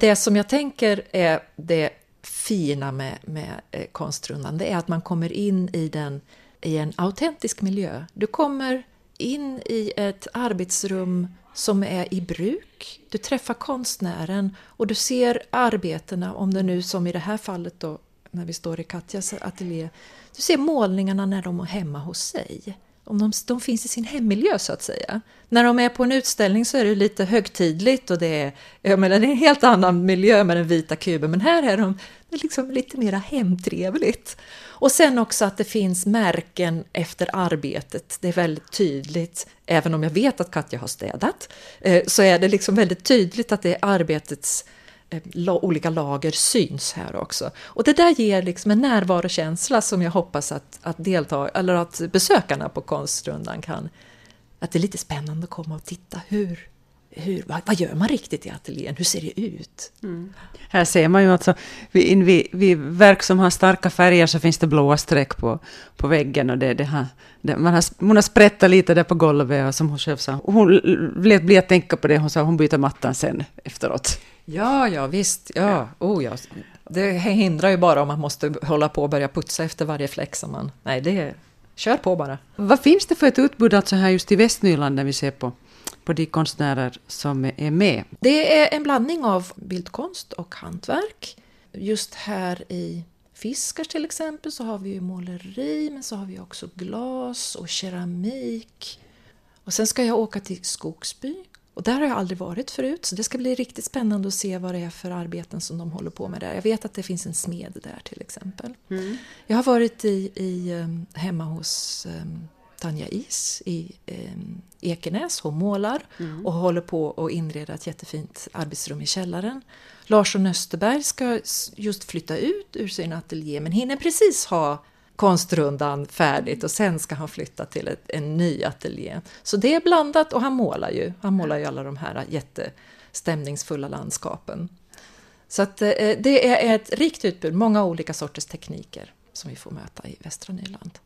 Det som jag tänker är det fina med, med eh, konstrundan, det är att man kommer in i, den, i en autentisk miljö. Du kommer in i ett arbetsrum som är i bruk. Du träffar konstnären och du ser arbetena, om det nu som i det här fallet då, när vi står i Katjas ateljé, du ser målningarna när de är hemma hos sig. Om de, de finns i sin hemmiljö så att säga. När de är på en utställning så är det lite högtidligt och det är, jag menar, det är en helt annan miljö med den vita kuben, men här är de det är liksom lite mera hemtrevligt. Och sen också att det finns märken efter arbetet. Det är väldigt tydligt, även om jag vet att Katja har städat, eh, så är det liksom väldigt tydligt att det är arbetets olika lager syns här också. Och det där ger liksom en närvarokänsla som jag hoppas att, att, delta, eller att besökarna på Konstrundan kan... Att det är lite spännande att komma och titta hur, hur, vad, vad, gör man riktigt i ateljén? Hur ser det ut? Mm. Här ser man ju alltså, vid, vid, vid, verk som har starka färger så finns det blåa streck på, på väggen och det, det har, det, man har, hon har sprättat lite där på golvet och som hon själv sa, hon lät bli att tänka på det, hon sa hon byter mattan sen efteråt. Ja, ja visst, ja, oh ja. Det hindrar ju bara om man måste hålla på och börja putsa efter varje fläck som man, nej det, kör på bara. Vad finns det för ett utbud alltså här just i Västnyland när vi ser på på de konstnärer som är med? Det är en blandning av bildkonst och hantverk. Just här i Fiskars till exempel så har vi ju måleri men så har vi också glas och keramik. Och sen ska jag åka till Skogsby och där har jag aldrig varit förut så det ska bli riktigt spännande att se vad det är för arbeten som de håller på med där. Jag vet att det finns en smed där till exempel. Mm. Jag har varit i, i, ehm, hemma hos um, Tanja Is i eh, Ekenäs. Hon målar mm. och håller på att inreda ett jättefint arbetsrum i källaren. Larsson Österberg ska just flytta ut ur sin ateljé men hinner precis ha konstrundan färdigt och sen ska han flytta till ett, en ny ateljé. Så det är blandat och han målar ju. Han målar ju alla de här jättestämningsfulla landskapen. Så att, eh, det är ett rikt utbud, många olika sorters tekniker som vi får möta i västra Nyland.